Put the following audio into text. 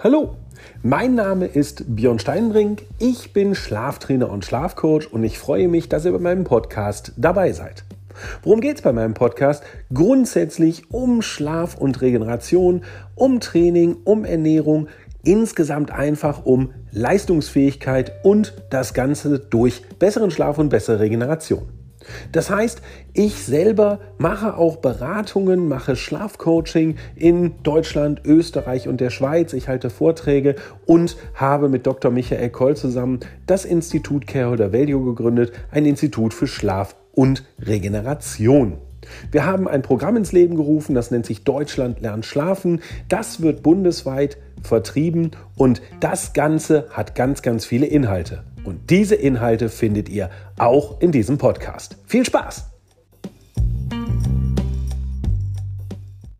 Hallo, mein Name ist Björn Steinbrink, ich bin Schlaftrainer und Schlafcoach und ich freue mich, dass ihr bei meinem Podcast dabei seid. Worum geht es bei meinem Podcast? Grundsätzlich um Schlaf und Regeneration, um Training, um Ernährung, insgesamt einfach um Leistungsfähigkeit und das Ganze durch besseren Schlaf und bessere Regeneration. Das heißt, ich selber mache auch Beratungen, mache Schlafcoaching in Deutschland, Österreich und der Schweiz. Ich halte Vorträge und habe mit Dr. Michael Koll zusammen das Institut Care oder Value gegründet, ein Institut für Schlaf und Regeneration. Wir haben ein Programm ins Leben gerufen, das nennt sich Deutschland lernt schlafen. Das wird bundesweit vertrieben und das Ganze hat ganz, ganz viele Inhalte. Und diese Inhalte findet ihr auch in diesem Podcast. Viel Spaß!